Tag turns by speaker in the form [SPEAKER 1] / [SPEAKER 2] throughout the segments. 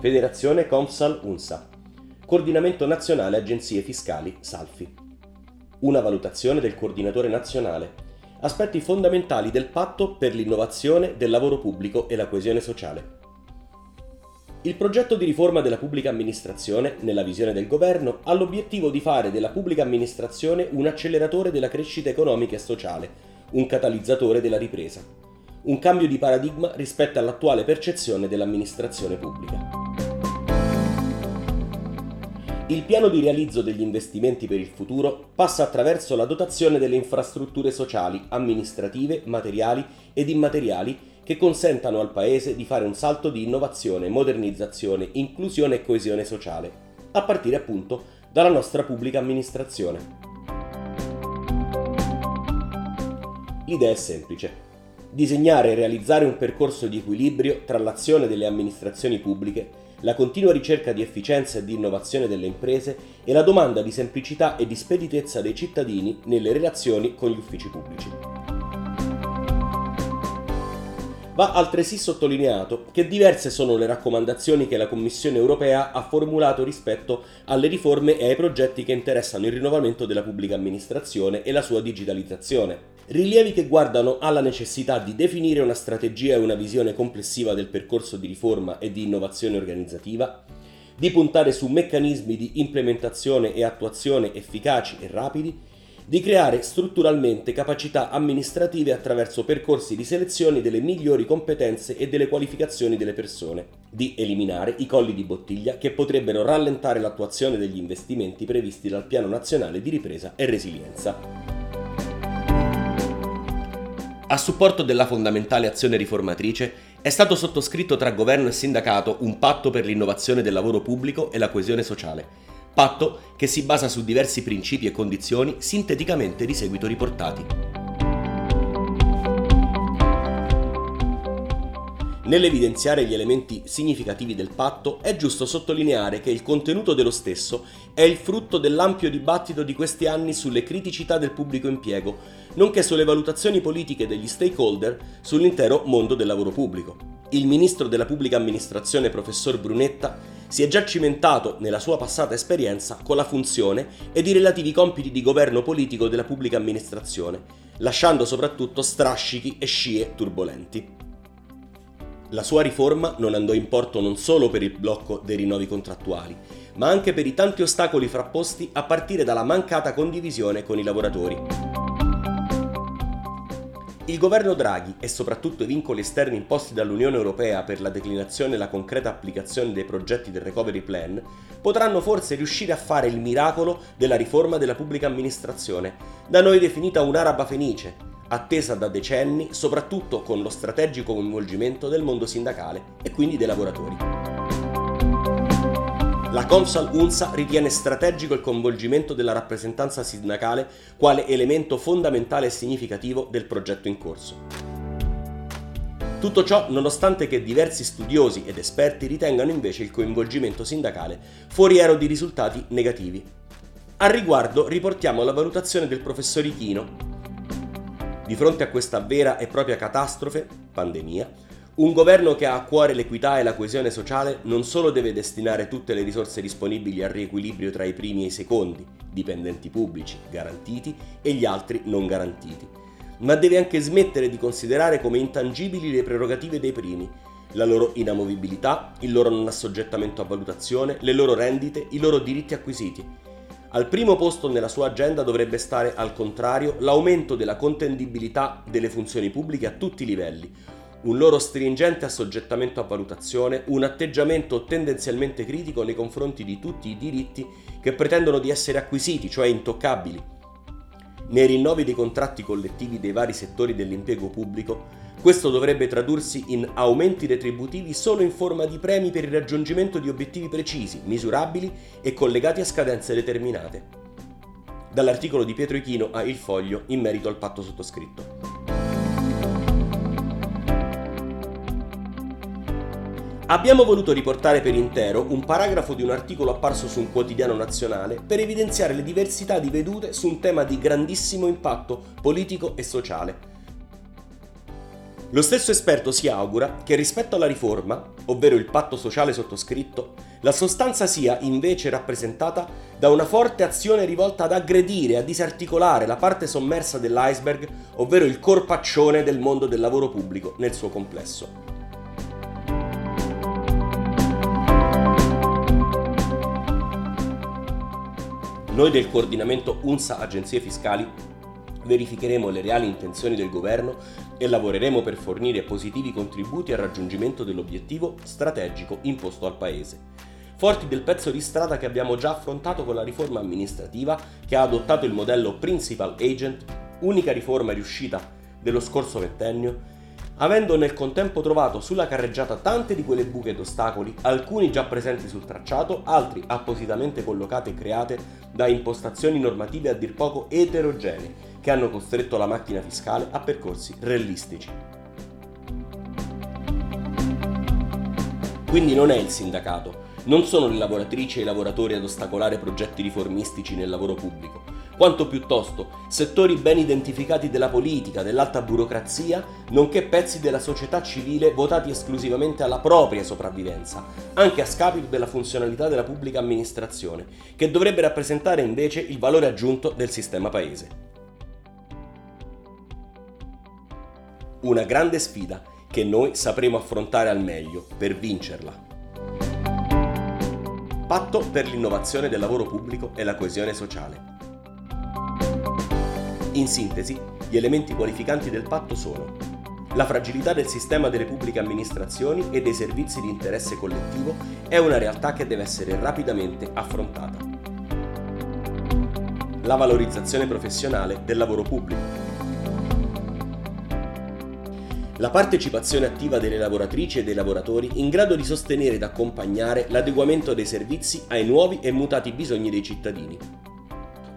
[SPEAKER 1] Federazione Consal UNSA. Coordinamento Nazionale Agenzie Fiscali SALFI. Una valutazione del coordinatore nazionale. Aspetti fondamentali del patto per l'innovazione del lavoro pubblico e la coesione sociale. Il progetto di riforma della pubblica amministrazione, nella visione del governo, ha l'obiettivo di fare della pubblica amministrazione un acceleratore della crescita economica e sociale, un catalizzatore della ripresa. Un cambio di paradigma rispetto all'attuale percezione dell'amministrazione pubblica. Il piano di realizzo degli investimenti per il futuro passa attraverso la dotazione delle infrastrutture sociali, amministrative, materiali ed immateriali che consentano al Paese di fare un salto di innovazione, modernizzazione, inclusione e coesione sociale, a partire appunto dalla nostra pubblica amministrazione. L'idea è semplice. Disegnare e realizzare un percorso di equilibrio tra l'azione delle amministrazioni pubbliche, la continua ricerca di efficienza e di innovazione delle imprese e la domanda di semplicità e di speditezza dei cittadini nelle relazioni con gli uffici pubblici. Va altresì sottolineato che diverse sono le raccomandazioni che la Commissione europea ha formulato rispetto alle riforme e ai progetti che interessano il rinnovamento della pubblica amministrazione e la sua digitalizzazione. Rilievi che guardano alla necessità di definire una strategia e una visione complessiva del percorso di riforma e di innovazione organizzativa, di puntare su meccanismi di implementazione e attuazione efficaci e rapidi, di creare strutturalmente capacità amministrative attraverso percorsi di selezione delle migliori competenze e delle qualificazioni delle persone, di eliminare i colli di bottiglia che potrebbero rallentare l'attuazione degli investimenti previsti dal Piano Nazionale di Ripresa e Resilienza. A supporto della fondamentale azione riformatrice è stato sottoscritto tra governo e sindacato un patto per l'innovazione del lavoro pubblico e la coesione sociale, patto che si basa su diversi principi e condizioni sinteticamente di seguito riportati. Nell'evidenziare gli elementi significativi del patto è giusto sottolineare che il contenuto dello stesso è il frutto dell'ampio dibattito di questi anni sulle criticità del pubblico impiego, nonché sulle valutazioni politiche degli stakeholder sull'intero mondo del lavoro pubblico. Il ministro della pubblica amministrazione, professor Brunetta, si è già cimentato nella sua passata esperienza con la funzione ed i relativi compiti di governo politico della pubblica amministrazione, lasciando soprattutto strascichi e scie turbolenti. La sua riforma non andò in porto non solo per il blocco dei rinnovi contrattuali, ma anche per i tanti ostacoli frapposti a partire dalla mancata condivisione con i lavoratori. Il governo Draghi e soprattutto i vincoli esterni imposti dall'Unione Europea per la declinazione e la concreta applicazione dei progetti del Recovery Plan potranno forse riuscire a fare il miracolo della riforma della pubblica amministrazione, da noi definita un'araba fenice, attesa da decenni soprattutto con lo strategico coinvolgimento del mondo sindacale e quindi dei lavoratori. La Comsal UNSA ritiene strategico il coinvolgimento della rappresentanza sindacale quale elemento fondamentale e significativo del progetto in corso. Tutto ciò nonostante che diversi studiosi ed esperti ritengano invece il coinvolgimento sindacale foriero di risultati negativi. Al riguardo riportiamo la valutazione del professor Ichino. Di fronte a questa vera e propria catastrofe, pandemia, un governo che ha a cuore l'equità e la coesione sociale non solo deve destinare tutte le risorse disponibili al riequilibrio tra i primi e i secondi, dipendenti pubblici, garantiti, e gli altri non garantiti, ma deve anche smettere di considerare come intangibili le prerogative dei primi, la loro inamovibilità, il loro non assoggettamento a valutazione, le loro rendite, i loro diritti acquisiti. Al primo posto nella sua agenda dovrebbe stare, al contrario, l'aumento della contendibilità delle funzioni pubbliche a tutti i livelli, un loro stringente assoggettamento a valutazione, un atteggiamento tendenzialmente critico nei confronti di tutti i diritti che pretendono di essere acquisiti, cioè intoccabili. Nei rinnovi dei contratti collettivi dei vari settori dell'impiego pubblico, questo dovrebbe tradursi in aumenti retributivi solo in forma di premi per il raggiungimento di obiettivi precisi, misurabili e collegati a scadenze determinate. Dall'articolo di Pietro Ichino a Il Foglio in merito al patto sottoscritto. Abbiamo voluto riportare per intero un paragrafo di un articolo apparso su un quotidiano nazionale per evidenziare le diversità di vedute su un tema di grandissimo impatto politico e sociale. Lo stesso esperto si augura che rispetto alla riforma, ovvero il patto sociale sottoscritto, la sostanza sia invece rappresentata da una forte azione rivolta ad aggredire a disarticolare la parte sommersa dell'iceberg, ovvero il corpaccione del mondo del lavoro pubblico nel suo complesso. Noi del coordinamento UNSA Agenzie Fiscali verificheremo le reali intenzioni del governo e lavoreremo per fornire positivi contributi al raggiungimento dell'obiettivo strategico imposto al Paese. Forti del pezzo di strada che abbiamo già affrontato con la riforma amministrativa che ha adottato il modello Principal Agent, unica riforma riuscita dello scorso ventennio, avendo nel contempo trovato sulla carreggiata tante di quelle buche ed ostacoli, alcuni già presenti sul tracciato, altri appositamente collocate e create da impostazioni normative a dir poco eterogenee, che hanno costretto la macchina fiscale a percorsi realistici. Quindi non è il sindacato, non sono le lavoratrici e i lavoratori ad ostacolare progetti riformistici nel lavoro pubblico, quanto piuttosto settori ben identificati della politica, dell'alta burocrazia, nonché pezzi della società civile votati esclusivamente alla propria sopravvivenza, anche a scapito della funzionalità della pubblica amministrazione, che dovrebbe rappresentare invece il valore aggiunto del sistema paese. Una grande sfida che noi sapremo affrontare al meglio per vincerla. Patto per l'innovazione del lavoro pubblico e la coesione sociale. In sintesi, gli elementi qualificanti del patto sono la fragilità del sistema delle pubbliche amministrazioni e dei servizi di interesse collettivo è una realtà che deve essere rapidamente affrontata. La valorizzazione professionale del lavoro pubblico la partecipazione attiva delle lavoratrici e dei lavoratori in grado di sostenere ed accompagnare l'adeguamento dei servizi ai nuovi e mutati bisogni dei cittadini.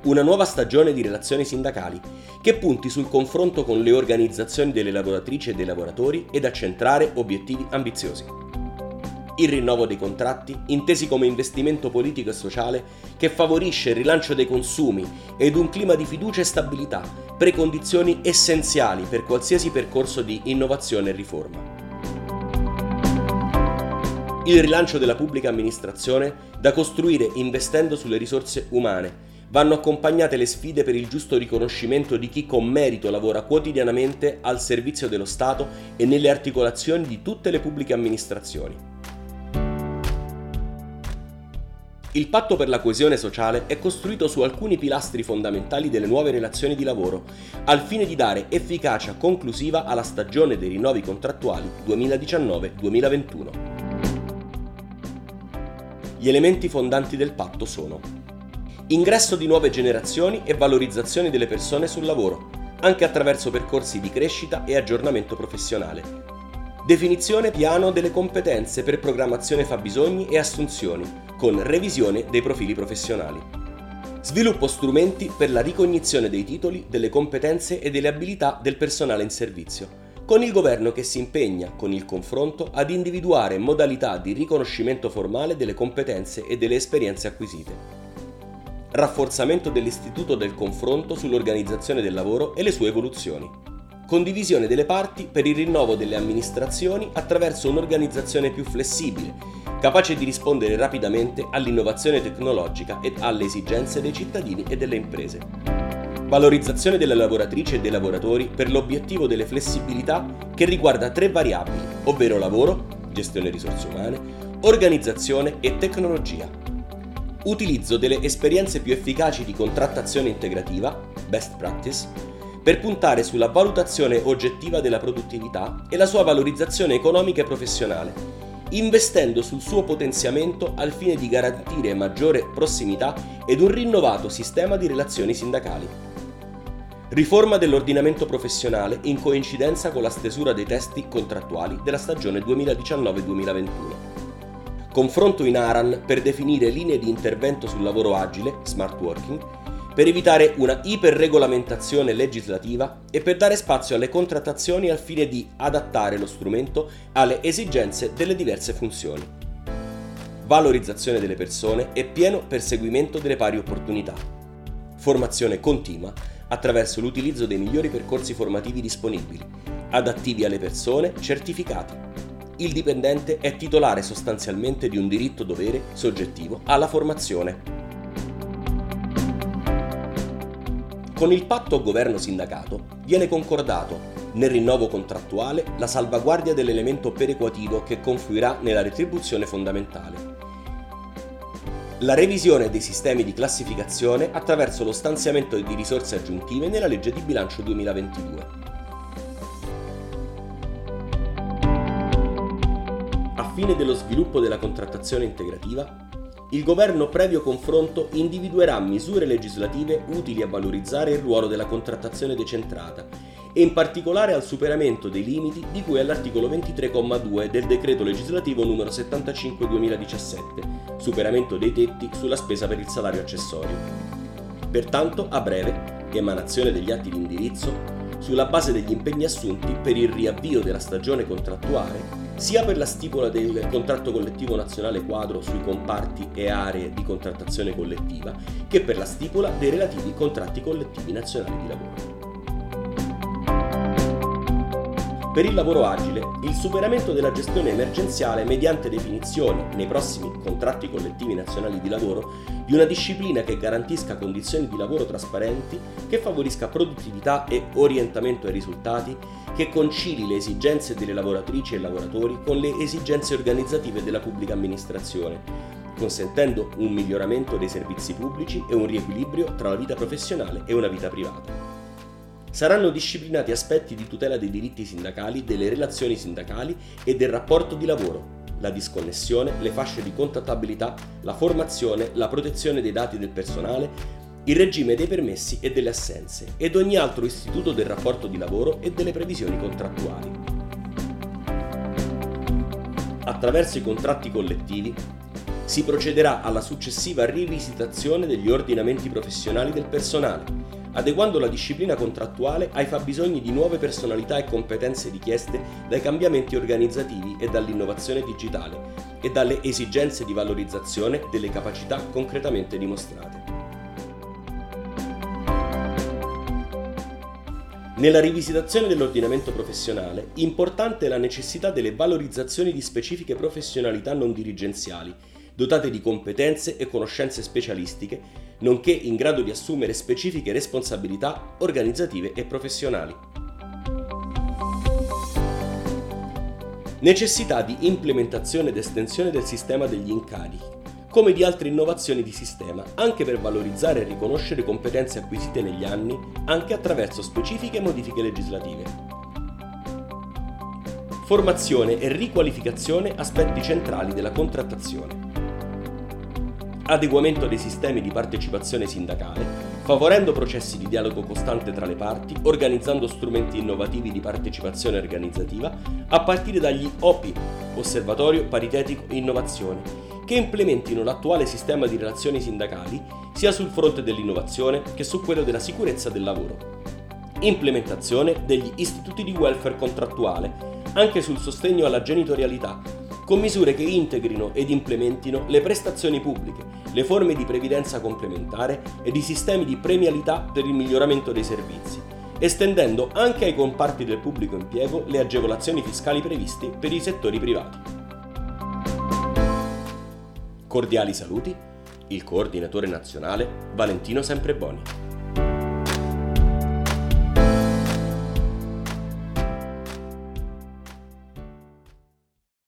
[SPEAKER 1] Una nuova stagione di relazioni sindacali che punti sul confronto con le organizzazioni delle lavoratrici e dei lavoratori ed a centrare obiettivi ambiziosi il rinnovo dei contratti, intesi come investimento politico e sociale, che favorisce il rilancio dei consumi ed un clima di fiducia e stabilità, precondizioni essenziali per qualsiasi percorso di innovazione e riforma. Il rilancio della pubblica amministrazione da costruire investendo sulle risorse umane. Vanno accompagnate le sfide per il giusto riconoscimento di chi con merito lavora quotidianamente al servizio dello Stato e nelle articolazioni di tutte le pubbliche amministrazioni. Il patto per la coesione sociale è costruito su alcuni pilastri fondamentali delle nuove relazioni di lavoro, al fine di dare efficacia conclusiva alla stagione dei rinnovi contrattuali 2019-2021. Gli elementi fondanti del patto sono ingresso di nuove generazioni e valorizzazione delle persone sul lavoro, anche attraverso percorsi di crescita e aggiornamento professionale. Definizione piano delle competenze per programmazione fabbisogni e assunzioni, con revisione dei profili professionali. Sviluppo strumenti per la ricognizione dei titoli, delle competenze e delle abilità del personale in servizio, con il governo che si impegna, con il confronto, ad individuare modalità di riconoscimento formale delle competenze e delle esperienze acquisite. Rafforzamento dell'istituto del confronto sull'organizzazione del lavoro e le sue evoluzioni. Condivisione delle parti per il rinnovo delle amministrazioni attraverso un'organizzazione più flessibile capace di rispondere rapidamente all'innovazione tecnologica e alle esigenze dei cittadini e delle imprese. Valorizzazione delle lavoratrici e dei lavoratori per l'obiettivo delle flessibilità che riguarda tre variabili, ovvero lavoro, gestione risorse umane, organizzazione e tecnologia. Utilizzo delle esperienze più efficaci di contrattazione integrativa, best practice, per puntare sulla valutazione oggettiva della produttività e la sua valorizzazione economica e professionale, investendo sul suo potenziamento al fine di garantire maggiore prossimità ed un rinnovato sistema di relazioni sindacali. Riforma dell'ordinamento professionale in coincidenza con la stesura dei testi contrattuali della stagione 2019-2021. Confronto in ARAN per definire linee di intervento sul lavoro agile, smart working, per evitare una iperregolamentazione legislativa e per dare spazio alle contrattazioni al fine di adattare lo strumento alle esigenze delle diverse funzioni. Valorizzazione delle persone e pieno perseguimento delle pari opportunità. Formazione continua attraverso l'utilizzo dei migliori percorsi formativi disponibili, adattivi alle persone, certificati. Il dipendente è titolare sostanzialmente di un diritto-dovere soggettivo alla formazione. Con il patto governo-sindacato viene concordato nel rinnovo contrattuale la salvaguardia dell'elemento perequativo che confluirà nella retribuzione fondamentale. La revisione dei sistemi di classificazione attraverso lo stanziamento di risorse aggiuntive nella legge di bilancio 2022. Fine dello sviluppo della contrattazione integrativa, il governo previo confronto individuerà misure legislative utili a valorizzare il ruolo della contrattazione decentrata e in particolare al superamento dei limiti di cui all'articolo 23,2 del decreto legislativo n. 75-2017, superamento dei tetti sulla spesa per il salario accessorio. Pertanto, a breve, emanazione degli atti di indirizzo, sulla base degli impegni assunti per il riavvio della stagione contrattuale, sia per la stipula del contratto collettivo nazionale quadro sui comparti e aree di contrattazione collettiva, che per la stipula dei relativi contratti collettivi nazionali di lavoro. Per il lavoro agile, il superamento della gestione emergenziale mediante definizione, nei prossimi contratti collettivi nazionali di lavoro, di una disciplina che garantisca condizioni di lavoro trasparenti, che favorisca produttività e orientamento ai risultati, che concili le esigenze delle lavoratrici e lavoratori con le esigenze organizzative della pubblica amministrazione, consentendo un miglioramento dei servizi pubblici e un riequilibrio tra la vita professionale e una vita privata. Saranno disciplinati aspetti di tutela dei diritti sindacali, delle relazioni sindacali e del rapporto di lavoro, la disconnessione, le fasce di contattabilità, la formazione, la protezione dei dati del personale, il regime dei permessi e delle assenze ed ogni altro istituto del rapporto di lavoro e delle previsioni contrattuali. Attraverso i contratti collettivi si procederà alla successiva rivisitazione degli ordinamenti professionali del personale, adeguando la disciplina contrattuale ai fabbisogni di nuove personalità e competenze richieste dai cambiamenti organizzativi e dall'innovazione digitale e dalle esigenze di valorizzazione delle capacità concretamente dimostrate. Nella rivisitazione dell'ordinamento professionale, importante è la necessità delle valorizzazioni di specifiche professionalità non dirigenziali, dotate di competenze e conoscenze specialistiche nonché in grado di assumere specifiche responsabilità organizzative e professionali. Necessità di implementazione ed estensione del sistema degli incarichi, come di altre innovazioni di sistema, anche per valorizzare e riconoscere competenze acquisite negli anni, anche attraverso specifiche modifiche legislative. Formazione e riqualificazione aspetti centrali della contrattazione adeguamento dei sistemi di partecipazione sindacale, favorendo processi di dialogo costante tra le parti, organizzando strumenti innovativi di partecipazione organizzativa, a partire dagli OPI, Osservatorio Paritetico Innovazione, che implementino l'attuale sistema di relazioni sindacali sia sul fronte dell'innovazione che su quello della sicurezza del lavoro. Implementazione degli istituti di welfare contrattuale, anche sul sostegno alla genitorialità, con misure che integrino ed implementino le prestazioni pubbliche, le forme di previdenza complementare ed i sistemi di premialità per il miglioramento dei servizi, estendendo anche ai comparti del pubblico impiego le agevolazioni fiscali previste per i settori privati. Cordiali saluti, il coordinatore nazionale Valentino Sempreboni.